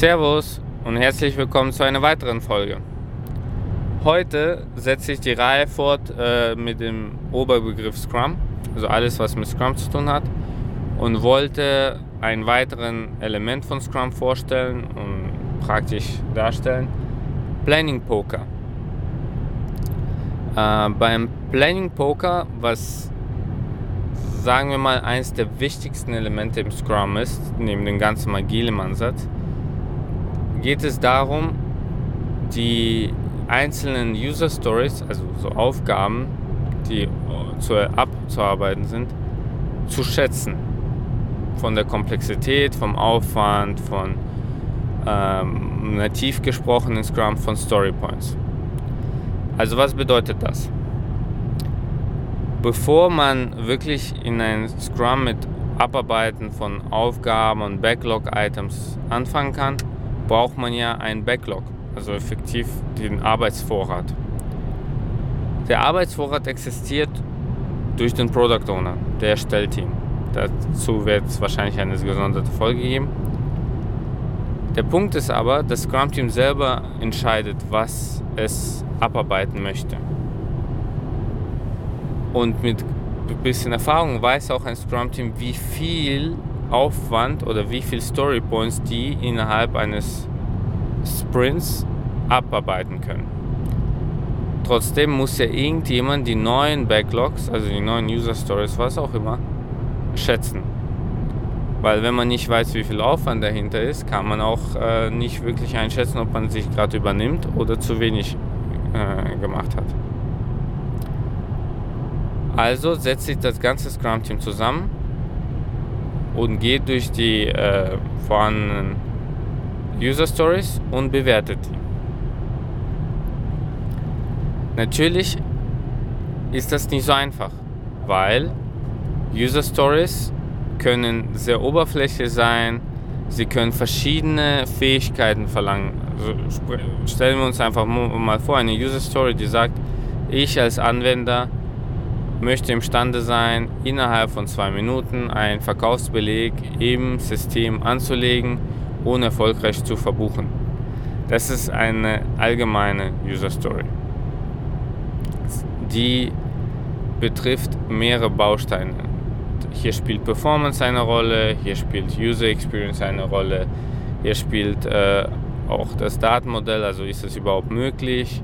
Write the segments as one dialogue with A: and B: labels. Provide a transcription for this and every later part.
A: Servus und herzlich willkommen zu einer weiteren Folge. Heute setze ich die Reihe fort äh, mit dem Oberbegriff Scrum, also alles, was mit Scrum zu tun hat, und wollte ein weiteres Element von Scrum vorstellen und praktisch darstellen: Planning Poker. Äh, beim Planning Poker, was sagen wir mal eines der wichtigsten Elemente im Scrum ist, neben dem ganzen agilen Ansatz, geht es darum, die einzelnen User Stories, also so Aufgaben, die zu, abzuarbeiten sind, zu schätzen. Von der Komplexität, vom Aufwand, von ähm, nativ gesprochenen Scrum, von Story Points. Also was bedeutet das? Bevor man wirklich in ein Scrum mit Abarbeiten von Aufgaben und Backlog-Items anfangen kann, braucht man ja einen Backlog, also effektiv den Arbeitsvorrat. Der Arbeitsvorrat existiert durch den Product Owner, der Stellteam. Dazu wird es wahrscheinlich eine gesonderte Folge geben. Der Punkt ist aber, das Scrum Team selber entscheidet, was es abarbeiten möchte. Und mit ein bisschen Erfahrung weiß auch ein Scrum Team, wie viel Aufwand oder wie viel Story Points die innerhalb eines Sprints abarbeiten können. Trotzdem muss ja irgendjemand die neuen Backlogs, also die neuen User Stories, was auch immer, schätzen. Weil wenn man nicht weiß, wie viel Aufwand dahinter ist, kann man auch äh, nicht wirklich einschätzen, ob man sich gerade übernimmt oder zu wenig äh, gemacht hat. Also setzt sich das ganze Scrum-Team zusammen und geht durch die äh, vorhandenen User Stories und bewertet die. Natürlich ist das nicht so einfach, weil User Stories können sehr oberflächlich sein, sie können verschiedene Fähigkeiten verlangen. Also stellen wir uns einfach mal vor, eine User Story, die sagt, ich als Anwender möchte imstande sein, innerhalb von zwei Minuten einen Verkaufsbeleg im System anzulegen, ohne erfolgreich zu verbuchen. Das ist eine allgemeine User Story. Die betrifft mehrere Bausteine. Hier spielt Performance eine Rolle, hier spielt User Experience eine Rolle, hier spielt äh, auch das Datenmodell, also ist es überhaupt möglich,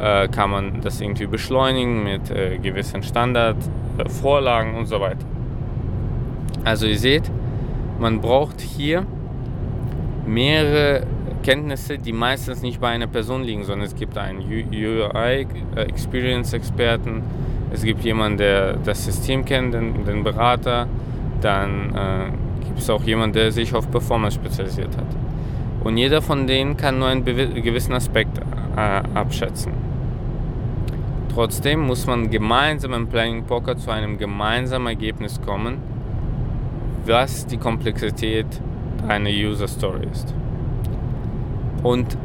A: äh, kann man das irgendwie beschleunigen mit äh, gewissen Standardvorlagen äh, und so weiter. Also ihr seht, man braucht hier mehrere Kenntnisse, die meistens nicht bei einer Person liegen, sondern es gibt einen UI Experience Experten, es gibt jemanden, der das System kennt, den, den Berater, dann äh, gibt es auch jemanden, der sich auf Performance spezialisiert hat. Und jeder von denen kann nur einen gewissen Aspekt äh, abschätzen. Trotzdem muss man gemeinsam im Planning Poker zu einem gemeinsamen Ergebnis kommen, was die Komplexität einer User Story ist. Und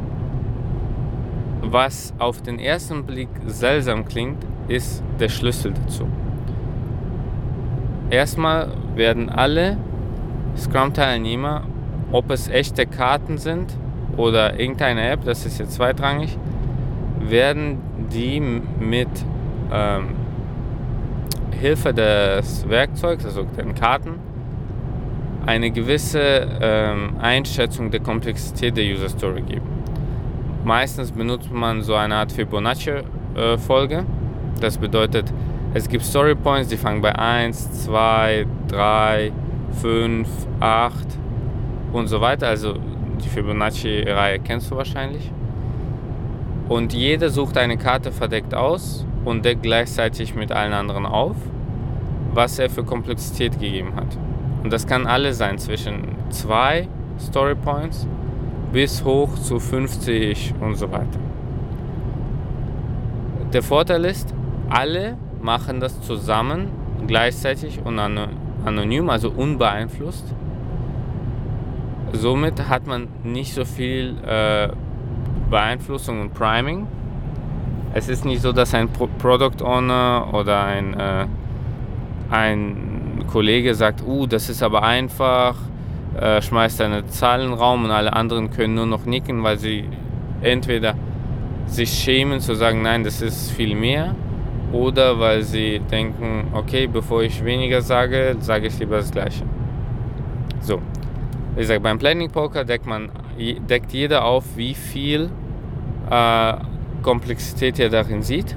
A: was auf den ersten Blick seltsam klingt, ist der Schlüssel dazu. Erstmal werden alle Scrum-Teilnehmer, ob es echte Karten sind oder irgendeine App, das ist jetzt zweitrangig, werden die mit ähm, Hilfe des Werkzeugs, also den Karten, eine gewisse ähm, Einschätzung der Komplexität der User Story geben. Meistens benutzt man so eine Art Fibonacci-Folge. Äh, das bedeutet, es gibt Story Points, die fangen bei 1, 2, 3, 5, 8 und so weiter. Also die Fibonacci-Reihe kennst du wahrscheinlich. Und jeder sucht eine Karte verdeckt aus und deckt gleichzeitig mit allen anderen auf, was er für Komplexität gegeben hat. Und das kann alles sein zwischen zwei Story Points bis hoch zu 50 und so weiter. Der Vorteil ist, alle machen das zusammen gleichzeitig und anonym, also unbeeinflusst. Somit hat man nicht so viel äh, Beeinflussung und Priming. Es ist nicht so, dass ein Pro Product Owner oder ein, äh, ein Kollege sagt, uh, das ist aber einfach, äh, schmeißt eine Zahl in den Raum und alle anderen können nur noch nicken, weil sie entweder sich schämen zu sagen, nein, das ist viel mehr, oder weil sie denken, okay, bevor ich weniger sage, sage ich lieber das Gleiche. So, wie gesagt, beim Planning Poker deckt, man, deckt jeder auf, wie viel äh, Komplexität er darin sieht.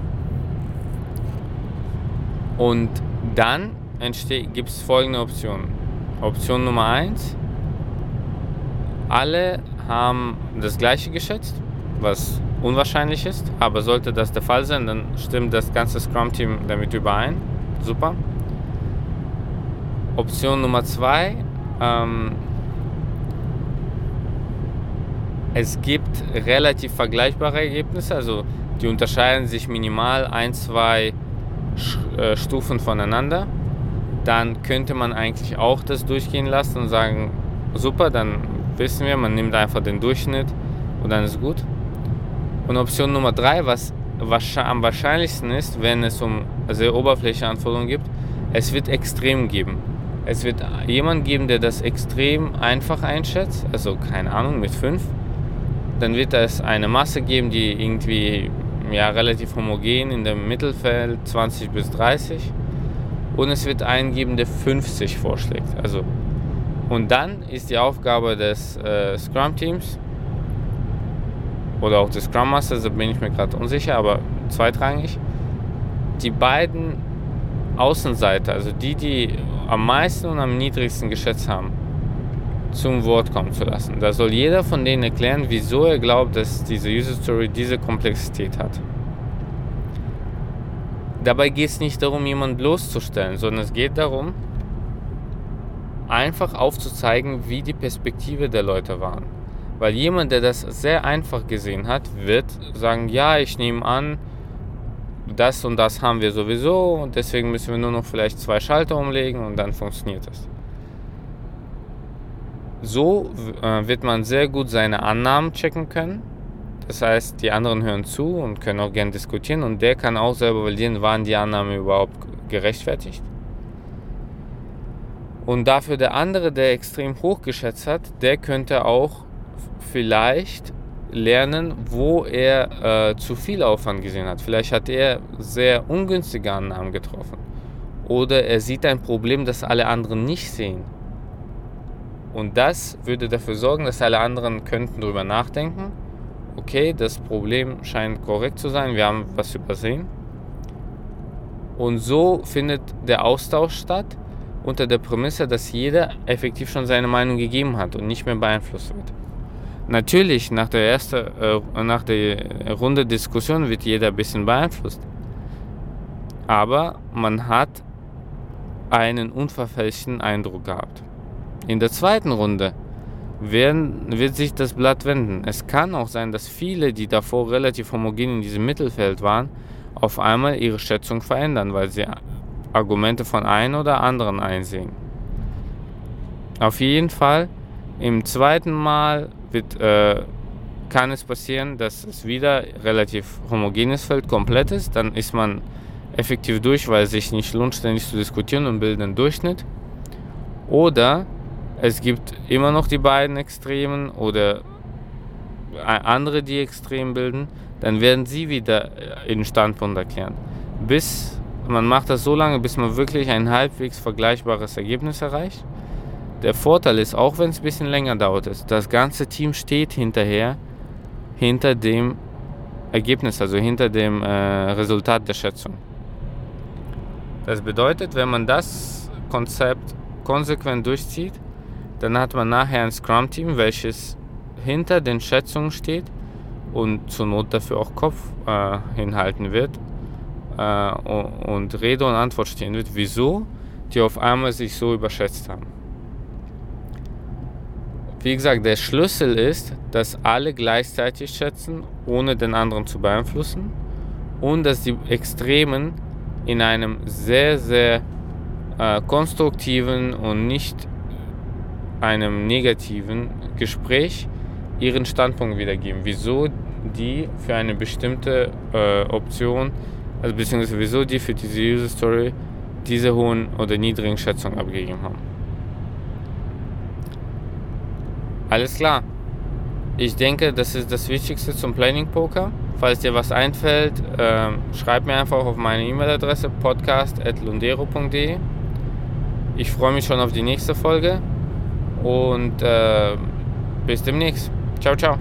A: Und dann gibt es folgende Optionen. Option Nummer 1. Alle haben das gleiche geschätzt, was unwahrscheinlich ist, aber sollte das der Fall sein, dann stimmt das ganze Scrum-Team damit überein. Super. Option Nummer 2. Ähm, es gibt relativ vergleichbare Ergebnisse, also die unterscheiden sich minimal ein, zwei äh, Stufen voneinander, dann könnte man eigentlich auch das durchgehen lassen und sagen, super, dann wissen wir, man nimmt einfach den Durchschnitt und dann ist gut. Und Option Nummer drei, was am wahrscheinlichsten ist, wenn es um sehr oberflächliche Anforderungen gibt, es wird extrem geben. Es wird jemand geben, der das extrem einfach einschätzt, also keine Ahnung, mit 5. Dann wird es eine Masse geben, die irgendwie ja, relativ homogen in dem Mittelfeld 20 bis 30 und es wird einen geben, der 50 vorschlägt. Also, und dann ist die Aufgabe des äh, Scrum-Teams oder auch des Scrum Masters, da bin ich mir gerade unsicher, aber zweitrangig, die beiden Außenseiter, also die, die am meisten und am niedrigsten geschätzt haben, zum Wort kommen zu lassen. Da soll jeder von denen erklären, wieso er glaubt, dass diese User Story diese Komplexität hat. Dabei geht es nicht darum, jemanden bloßzustellen, sondern es geht darum, einfach aufzuzeigen, wie die Perspektive der Leute waren. Weil jemand, der das sehr einfach gesehen hat, wird sagen, ja, ich nehme an, das und das haben wir sowieso und deswegen müssen wir nur noch vielleicht zwei Schalter umlegen und dann funktioniert das. So äh, wird man sehr gut seine Annahmen checken können. Das heißt, die anderen hören zu und können auch gern diskutieren und der kann auch selber validieren, waren die Annahmen überhaupt gerechtfertigt. Und dafür der andere, der extrem hoch geschätzt hat, der könnte auch vielleicht lernen, wo er äh, zu viel Aufwand gesehen hat. Vielleicht hat er sehr ungünstige Annahmen getroffen. Oder er sieht ein Problem, das alle anderen nicht sehen. Und das würde dafür sorgen, dass alle anderen könnten darüber nachdenken, okay, das Problem scheint korrekt zu sein, wir haben was übersehen. Und so findet der Austausch statt unter der Prämisse, dass jeder effektiv schon seine Meinung gegeben hat und nicht mehr beeinflusst wird. Natürlich, nach der ersten, äh, nach der Runde Diskussion wird jeder ein bisschen beeinflusst. Aber man hat einen unverfälschten Eindruck gehabt. In der zweiten Runde werden, wird sich das Blatt wenden. Es kann auch sein, dass viele, die davor relativ homogen in diesem Mittelfeld waren, auf einmal ihre Schätzung verändern, weil sie Argumente von einem oder anderen einsehen. Auf jeden Fall, im zweiten Mal wird, äh, kann es passieren, dass es wieder relativ homogenes Feld komplett ist. Dann ist man effektiv durch, weil es sich nicht lohnt, ständig zu diskutieren und bildet einen Durchschnitt. Oder es gibt immer noch die beiden Extremen oder andere, die extrem bilden, dann werden sie wieder in Standpunkt erklären. Bis man macht das so lange, bis man wirklich ein halbwegs vergleichbares Ergebnis erreicht. Der Vorteil ist, auch wenn es ein bisschen länger dauert, ist, das ganze Team steht hinterher hinter dem Ergebnis, also hinter dem äh, Resultat der Schätzung. Das bedeutet, wenn man das Konzept konsequent durchzieht, dann hat man nachher ein Scrum-Team, welches hinter den Schätzungen steht und zur Not dafür auch Kopf äh, hinhalten wird äh, und Rede und Antwort stehen wird, wieso die auf einmal sich so überschätzt haben. Wie gesagt, der Schlüssel ist, dass alle gleichzeitig schätzen, ohne den anderen zu beeinflussen und dass die Extremen in einem sehr, sehr äh, konstruktiven und nicht einem negativen Gespräch ihren Standpunkt wiedergeben, wieso die für eine bestimmte äh, Option, also beziehungsweise wieso die für diese User Story diese hohen oder niedrigen Schätzungen abgegeben haben. Alles klar. Ich denke, das ist das Wichtigste zum Planning Poker. Falls dir was einfällt, äh, schreib mir einfach auf meine E-Mail-Adresse podcast.lundero.de. Ich freue mich schon auf die nächste Folge und äh, bis demnächst. Ciao, ciao.